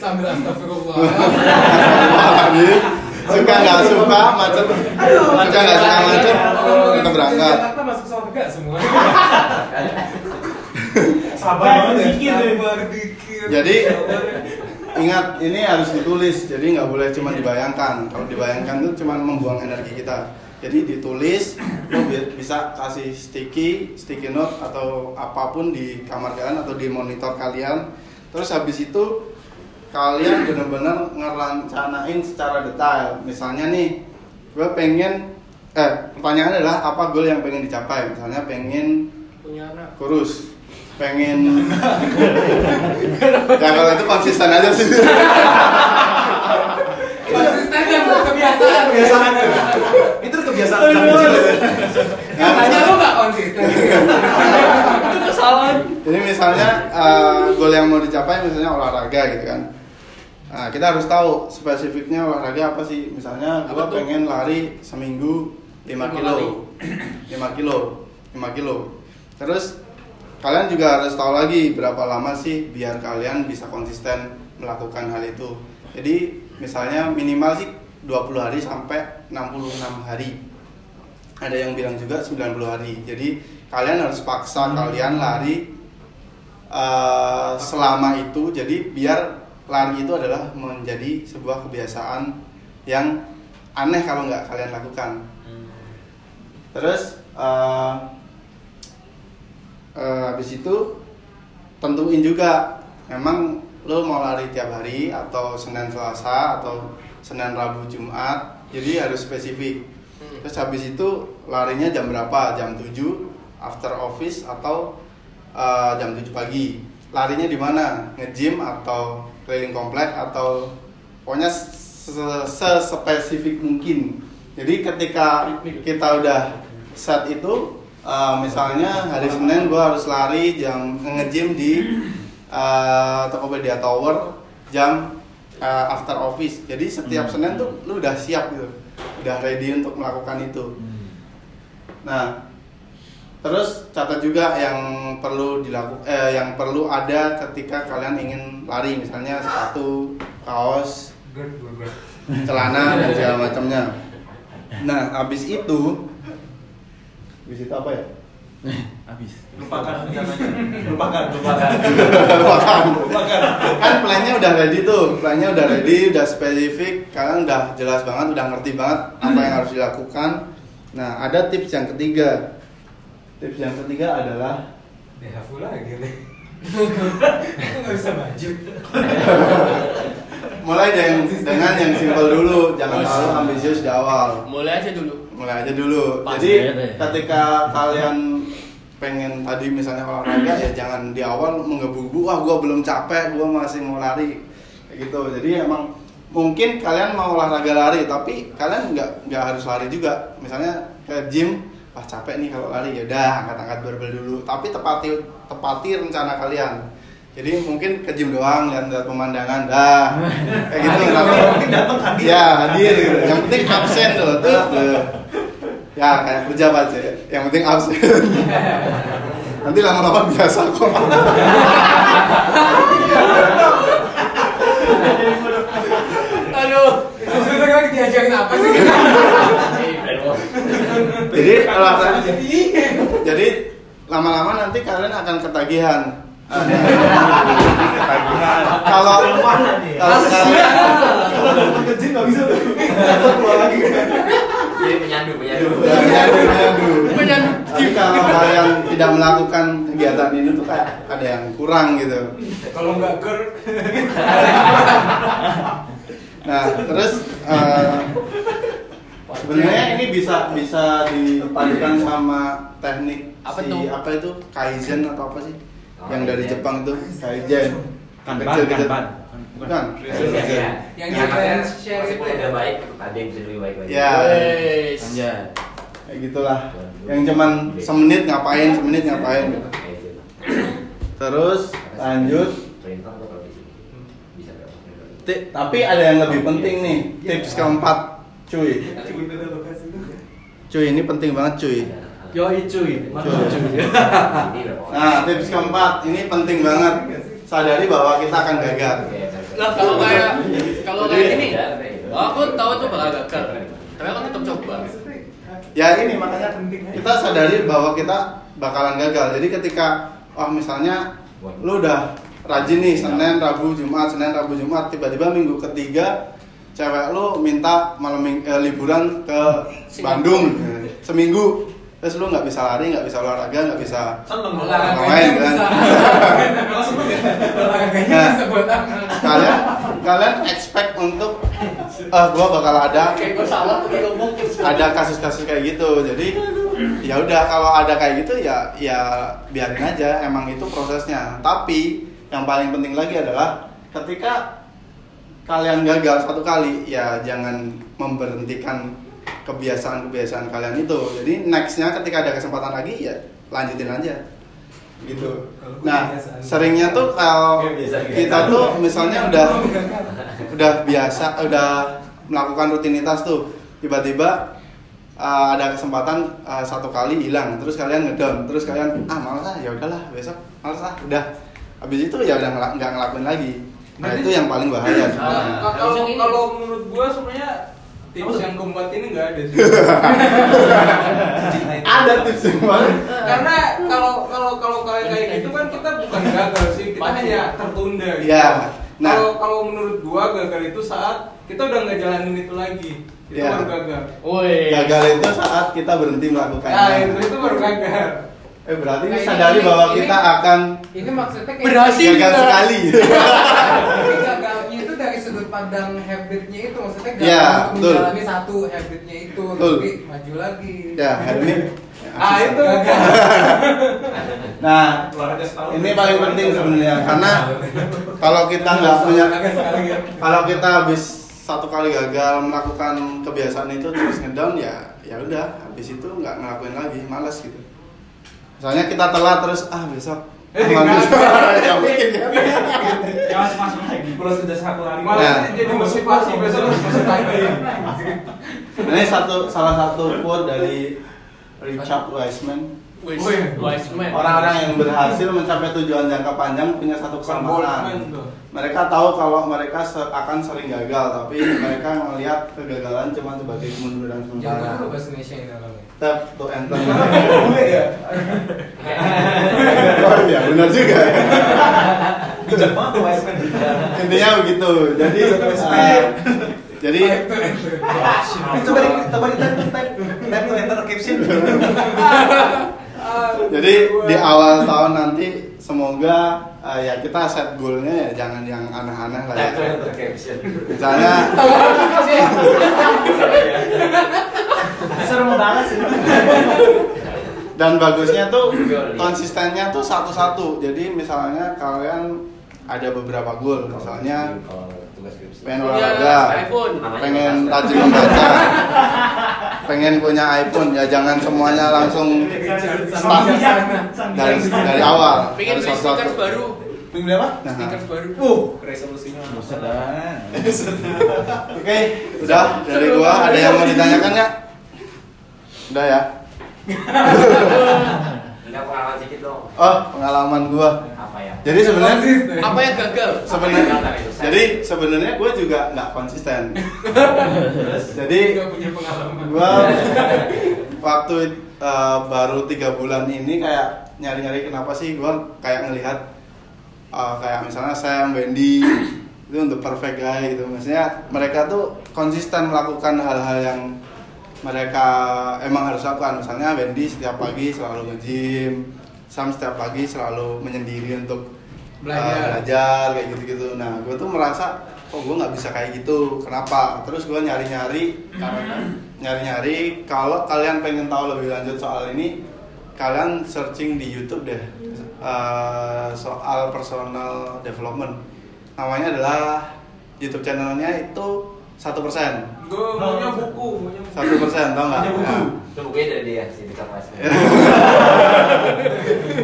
Sambil astagfirullah. lagi (laughs) suka nggak suka macet. Suka nggak suka macet. Kita berangkat. Masuk surga semua. (laughs) Sabar. Sabar. dikit. Jadi, ingat ini harus ditulis. Jadi nggak boleh cuma dibayangkan. Kalau dibayangkan itu cuma membuang energi kita jadi ditulis lo bi- bisa kasih sticky sticky note atau apa pun di kamar kalian atau di monitor kalian. Terus habis itu kalian benar-benar ngerancanain secara detail. Misalnya nih gue pengen eh pertanyaan adalah apa goal yang pengen dicapai? Misalnya pengen punya anak. kurus pengen (laughs) ya kalau itu konsisten aja sih (laughs) Konsisten yang kebiasaan. Kebiasaan. Itu kebiasaan. Dari kecil. ya. Katanya lu gak konsisten. itu kesalahan. Jadi misalnya eh, goal yang mau dicapai misalnya olahraga gitu kan. Nah, kita harus tahu spesifiknya olahraga apa sih. Misalnya Apa gua pengen lari seminggu 5 Lima kilo. 5 kilo. 5 kilo. Terus kalian juga harus tahu lagi berapa lama sih biar kalian bisa konsisten melakukan hal itu. Jadi misalnya minimal sih 20 hari sampai 66 hari. Ada yang bilang juga 90 hari. Jadi kalian harus paksa kalian lari eh, selama itu. Jadi biar lari itu adalah menjadi sebuah kebiasaan yang aneh kalau nggak kalian lakukan. Terus eh, eh, habis itu tentuin juga. Memang lo mau lari tiap hari atau senin selasa atau senin rabu jumat jadi harus spesifik. Terus habis itu larinya jam berapa? Jam 7 after office atau eh, jam 7 pagi. Larinya di mana? Nge-gym atau keliling komplek atau pokoknya se- sespesifik mungkin. Jadi ketika kita udah set itu eh, misalnya hari Senin gua harus lari jam nge-gym di eh, Tokopedia Tower jam eh, after office. Jadi setiap Senin tuh lu udah siap gitu. Udah ready untuk melakukan itu. Nah terus catat juga yang perlu dilakukan eh, yang perlu ada ketika kalian ingin lari. Misalnya sepatu kaos celana (laughs) dan segala macamnya. Nah, habis itu habis itu apa ya? (laughs) Lupakan rencananya. Lupakan, lupakan. Lupakan. Lupakan. kan plannya udah ready tuh, plannya udah ready, udah spesifik, kalian udah jelas banget, udah ngerti banget apa yang harus dilakukan. Nah, ada tips yang ketiga. Tips yang ketiga adalah DHFU lagi nih. Aku gak bisa maju. mulai dengan, dengan yang simpel dulu, jangan terlalu ambisius di awal. mulai aja dulu mulai aja dulu. Pas Jadi deh. ketika kalian pengen tadi misalnya olahraga ya jangan di awal menggebu-gebu wah gua belum capek gua masih mau lari. Kayak gitu. Jadi emang mungkin kalian mau olahraga lari tapi kalian nggak nggak harus lari juga. Misalnya ke gym wah capek nih kalau lari. Ya udah angkat-angkat barbel dulu. Tapi tepati tepati rencana kalian. Jadi mungkin ke gym doang lihat-lihat pemandangan dah. Kayak gitu. Nanti Mungkin datang hadir. ya hadir gitu. Yang penting absen tuh tuh. Ya kayak pejabat sih yang penting absen (laughs) nanti lama-lama biasa kok aduh Sebenarnya lagi diajarin apa sih? jadi Iya. jadi lama-lama nanti kalian akan ketagihan Ketagihan. kalau kalau sekarang Kalau nggak bisa tuh. Lagi. Jadi penyandu, penyandu. Udah menyandu, menyandu. Menyandu. Tapi kalau hal yang tidak melakukan kegiatan ini tuh kayak ada yang kurang gitu. Kalau nggak ger, Nah, terus eh, sebenarnya ini bisa bisa dipadukan sama teknik Apa si tuh? apa itu kaizen atau apa sih? Oh, yang dari. Jepang tuh kaizen. Kanban, Kecil-kecil. kanban. Bukan. Iya, iya. Yang Ya, kita share itu ya? udah baik, ada yang bisa lebih baik lagi. Ya. Anjay. Kayak gitulah. Yang cuman semenit ngapain, semenit ngapain gitu. Terus lanjut? Ti- tapi ada yang lebih penting nih, tips keempat, cuy. Cuy, ini penting banget, cuy. Yo cuy, mantap cuy. Nah, tips keempat ini penting banget. Sadari bahwa kita akan gagal. Lah kalau kayak kalau kayak gini, oh, aku tahu tuh bakal gagal. Tapi aku tetap coba. Ya ini makanya kita sadari bahwa kita bakalan gagal. Jadi ketika oh misalnya lu udah rajin nih Senin, Rabu, Jumat, Senin, Rabu, Jumat, tiba-tiba minggu ketiga cewek lu minta malam eh, liburan ke Bandung. Seminggu terus lu nggak bisa lari, nggak bisa olahraga, nggak bisa olahraganya kan? Nah. bisa buat apa? kalian kalian expect untuk ah gua bakal ada ada kasus-kasus kayak gitu jadi ya udah kalau ada kayak gitu ya ya biarin aja emang itu prosesnya tapi yang paling penting lagi adalah ketika kalian gagal satu kali ya jangan memberhentikan kebiasaan-kebiasaan kalian itu. Jadi nextnya ketika ada kesempatan lagi ya lanjutin aja. Gitu. Nah seringnya tuh kalau kita tuh misalnya udah udah biasa udah melakukan rutinitas tuh tiba-tiba uh, ada kesempatan uh, satu kali hilang terus kalian ngedown terus kalian ah malas ah ya udahlah besok malas ah udah. Habis itu ya udah nggak ngelakuin lagi. Nah itu yang paling bahaya. Sebenarnya Nah, kalau kalau menurut gua sebenarnya tips yang keempat ini nggak ada sih. (laughs) ada tips yang mana Karena kalau kalau kalau kayak kayak gitu kan kita bukan gagal sih, kita Pasti. hanya tertunda. Gitu. Ya, nah. Kalau kalau menurut gua gagal itu saat kita udah nggak jalanin itu lagi, itu Ya. baru gagal. Woi. gagal itu saat kita berhenti Nah melakukannya itu itu baru gagal. eh berarti Nah, ini sadari ini- bahwa ini- kita akan Ini maksudnya kayak Berhasil. gagal kita. sekali (laughs) pandang habitnya itu maksudnya gagal Ya, menjalani satu habitnya itu Betul. tapi maju lagi. ya Hermin (laughs) Ah itu (laughs) nah ini paling penting sebenarnya karena kalau kita nggak punya ya. kalau kita habis satu kali gagal melakukan kebiasaan itu terus ngedown ya ya udah habis itu nggak ngelakuin lagi malas gitu misalnya kita telat terus ah besok Eh, ah, nggak besok. ada. (laughs) ya mungkin kan Ya masih masuk lagi. Plus sudah satu hari. Malah Nah. jadi motivasi besok harus masuk lagi. ini satu salah satu quote dari Richard Wiseman Orang-orang yang berhasil mencapai tujuan jangka panjang punya satu kesamaan mereka tahu kalau mereka akan sering gagal tapi (clears throat) mereka melihat kegagalan cuma sebagai kemunduran Jangan sementara. Dulu bahasa Indonesia ini namanya. tap to enter. (laughs) Boleh ya? (laughs) oh iya benar juga. (laughs) Bijak banget intinya begitu. Jadi uh, jadi Coba di coba di tap tap tap to enter caption. Jadi di awal tahun nanti semoga uh, ya kita set goalnya ya jangan yang aneh-aneh lah ya caption. misalnya Seru banget sih. dan bagusnya tuh konsistennya tuh satu-satu jadi misalnya kalian ada beberapa goal misalnya. Pengen Punya olahraga. iPhone. pengen rajin membaca pengen punya iPhone. Ya jangan semuanya langsung start dari dari awal. Pengen beli stickers baru. Pengen apa? Nah, Stickers baru. Uh, resolusinya. Dah. (laughs) oke udah. Dari gua ada yang mau ditanyakan nggak? Udah ya (laughs) Enggak pengalaman sedikit dong. oh pengalaman gua Apa ya? jadi sebenarnya Apa yang gagal? sebenarnya jadi sebenarnya gue juga nggak konsisten jadi Gak punya pengalaman. gua waktu uh, baru tiga bulan ini kayak nyari-nyari kenapa sih gua kayak ngelihat uh, kayak misalnya Sam, Wendy itu untuk perfect guy gitu maksudnya mereka tuh konsisten melakukan hal-hal yang mereka emang harus lakukan. Misalnya Wendy setiap pagi selalu nge-gym Sam setiap pagi selalu menyendiri untuk uh, Belajar. belajar kayak gitu-gitu. Nah gue tuh merasa oh gue nggak bisa kayak gitu? Kenapa? Terus gue nyari-nyari nyari-nyari kalau kalian pengen tahu lebih lanjut soal ini kalian searching di YouTube deh uh, soal personal development. Namanya adalah YouTube channelnya itu satu persen Gue maunya buku, maunya buku. satu persen tau nggak? Punya buku. Nah, Itu bukunya dari dia sih Peter Mas. (laughs)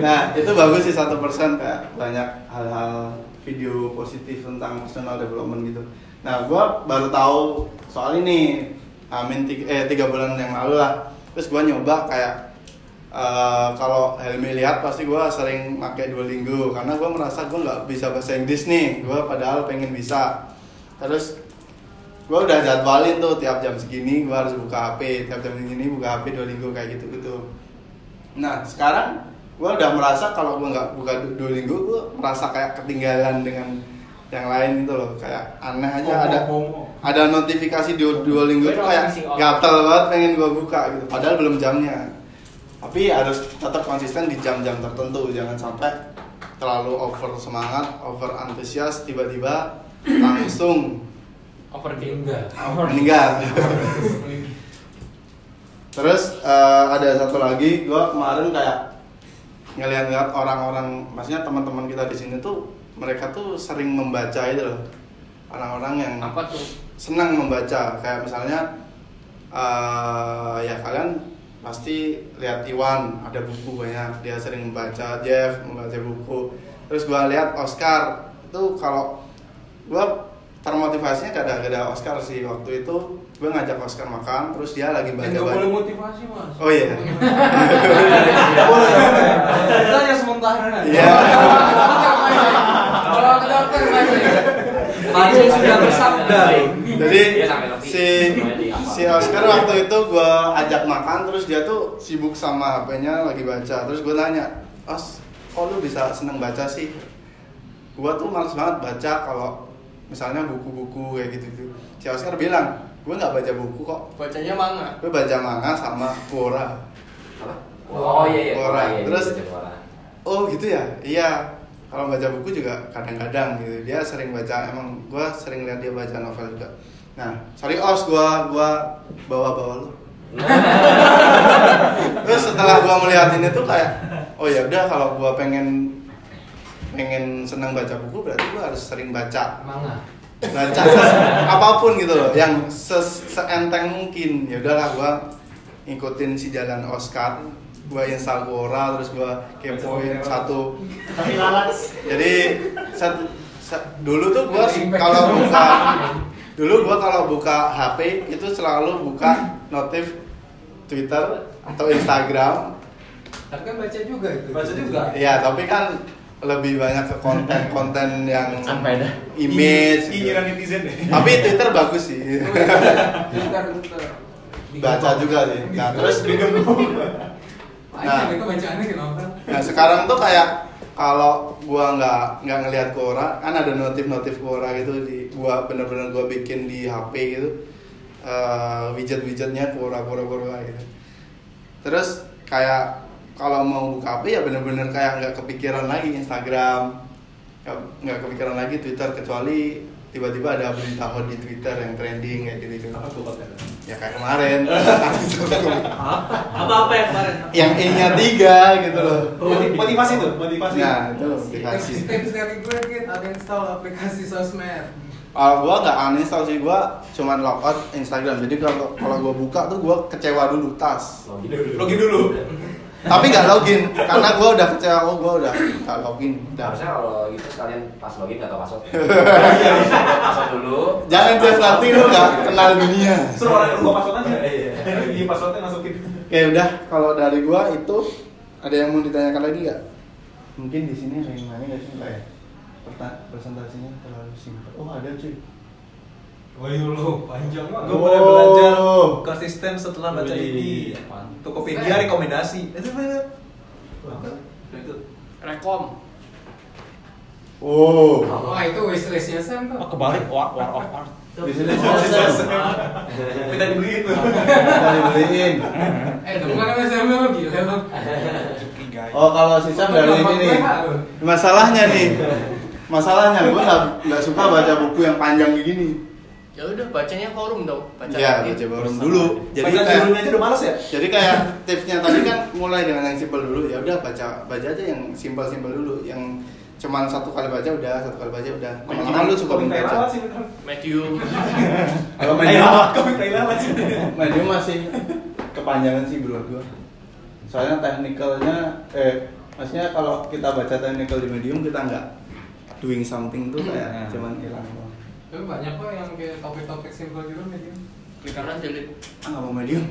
nah itu bagus sih satu persen kayak banyak hal-hal video positif tentang personal development gitu. Nah gua baru tahu soal ini amin tiga, eh tiga bulan yang lalu lah. Terus gua nyoba kayak eh, kalau Helmi lihat pasti gua sering pakai Duolingo karena gua merasa gua nggak bisa bahasa Inggris nih. Gua padahal pengen bisa. Terus gua udah jadwalin tuh tiap jam segini gua harus buka HP, tiap jam segini buka HP Duolingo kayak gitu-gitu. Nah sekarang gue udah merasa kalau gue nggak buka Du- Duolingo gue merasa kayak ketinggalan dengan yang lain gitu loh. Kayak aneh aja FOMO, ada FOMO. ada notifikasi di Duolingo Gue tuh kayak gatel banget pengen gue buka gitu padahal belum jamnya. Tapi harus tetap konsisten di jam-jam tertentu jangan sampai terlalu over semangat over antusias tiba-tiba langsung overthinking Enggak. meninggal (laughs) Terus eh, ada satu lagi, gua kemarin kayak ngeliat-ngeliat orang-orang, maksudnya teman-teman kita di sini tuh mereka tuh sering membaca itu loh. Orang-orang yang apa tuh? senang membaca, kayak misalnya eh, ya kalian pasti lihat Iwan ada buku banyak, dia sering membaca, Jeff membaca buku. Terus gua lihat Oscar. Itu kalau gua termotivasinya gak ada Oscar sih. Waktu itu gue ngajak Oscar makan terus dia lagi baca Enggak baca boleh motivasi mas. oh iya. Kita hanya sementara. iya. Kalau ke dokter mas. Tadi sudah bersabda. jadi ngerti. si si Oscar waktu itu gue ajak makan terus dia tuh sibuk sama HP-nya lagi baca. Terus gue nanya Os kok lu bisa seneng baca sih? Gue tuh males banget baca kalau misalnya buku-buku kayak gitu gitu si Oscar bilang gue nggak baca buku kok bacanya manga gue baca manga sama Quora Apa? Oh iya iya. Quora. iya, iya, Terus- iya, Quora. Oh gitu ya? Iya. Kalau baca buku juga kadang-kadang gitu. Dia sering baca. Emang gue sering lihat dia baca novel juga. Nah, sorry os, gue gua bawa-bawa lu. (laughs) Terus setelah gue melihat ini tuh kayak, oh ya udah kalau gue pengen pengen senang baca buku berarti gue harus sering baca Manga. baca ses- (laughs) apa pun gitu loh yang ses- seenteng mungkin ya udahlah gua ngikutin si jalan Oscar gua install Quora terus gua kepoin satu Tapi lalat. jadi satu dulu tuh gua kalau buka dulu gua kalau buka HP itu selalu buka notif Twitter atau Instagram Tapi kan baca juga itu. Baca juga. ya tapi kan lebih banyak ke konten-konten (laughs) yang sampai dah? image gitu. Nyinyiran netizen deh. tapi Twitter bagus sih. (laughs) Bentar, bentar. baca juga sih. Nah terus (laughs) novel. nah. sekarang tuh kayak kalau gua nggak nggak ngelihat Quora kan ada notif-notif Quora gitu di gua bener-bener gua bikin di HP gitu. Eh, widget-widgetnya Quora Quora Quora gitu. Terus kayak kalau mau buka HP ya bener-bener kayak nggak kepikiran lagi Instagram nggak kepikiran lagi Twitter kecuali tiba-tiba ada berita hot di Twitter yang trending kayak gitu gitu Apa tuh ya kayak kemarin Apa-apa yang kemarin? yang E-nya tiga gitu loh Moti- Motivasi tuh, motivasi. nah itu motivasi Tips dari gue Kit, ada install aplikasi sosmed. kalau gua nggak uninstall sih gua cuman logout Instagram jadi kalau kalau gua buka tuh gua kecewa dulu tas Login dulu. Login dulu. Tapi nggak login karena gua udah kecewa oh gua udah nggak login udah Harusnya kalau gitu sekalian pas login nggak tahu password. (laughs) password dulu. jangan just nanti lu nggak kenal dunia Suruh orang yang lupa password aja. (laughs) Iya, passwordnya masukin. Oke udah kalau dari gua itu ada yang mau ditanyakan lagi nggak? Mungkin di sini ada yang nanya nggak sih Mbak ya? Perta- presentasinya terlalu singkat. Oh ada cuy. Oh iya lo, panjang Gue Oh. mulai belajar konsisten setelah baca Wih, ini. Tokopedia rekomendasi. Itu mana? Itu. rekom Oh. Wah itu wishlistnya Sam tuh. Oh, kebalik War, War of Art. Di sini Sam. Minta dibeliin tuh. Kita dibeliin. Eh temen kan Sam lu gila lu. Oh kalau si Sam dari ini nih. Masalahnya nih. Masalahnya gue nggak suka baca buku yang panjang kayak gini. Ya udah bacanya forum dong. Baca Iya, lagi. baca forum dulu. Jadi Baca kayak judulnya aja udah males ya? jadi kayak tipsnya tadi kan mulai dengan yang simpel dulu. Ya udah baca baca aja yang simpel-simpel dulu. Yang cuman satu kali baca udah, satu kali baca udah. Lama-lama lu suka membaca. bener. Medium. (laughs) Kalau medium, lalat sih. medium masih kepanjangan sih menurut gua. Soalnya technicalnya, eh maksudnya kalau kita baca technical di medium kita nggak doing something tuh kayak cuman hilang doang. Tapi banyak kok yang kayak topik-topik simpel gitu medium. Klik kanan delete. Ah nggak mau medium.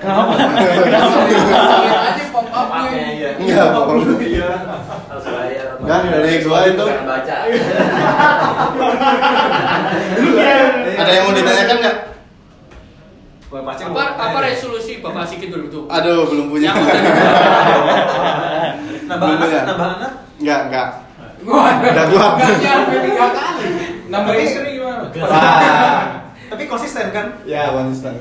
Kenapa? (laughs) Lihat aja pop up Pop-up-nya, nih. iya. Enggak, pokoknya. Iya. Harus bayar. Dan dari gua itu- baca. (laughs) Ada yang mau ditanyakan nggak? Pacing. Apa apa resolusi Bapak Sigit 2020? Aduh, belum punya. Yang udah Nambah anak, ya? nambah anak. Enggak, enggak. Wah, Udah kuat. Nggak nyampe tiga kali. Nambah istri gimana? Tapi konsisten kan? Ya konsisten.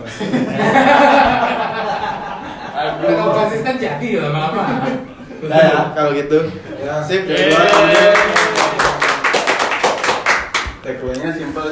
Kalau konsisten jadi ya, lama-lama. Nah ya, kalau gitu. Ya, sip. Tagline-nya simpel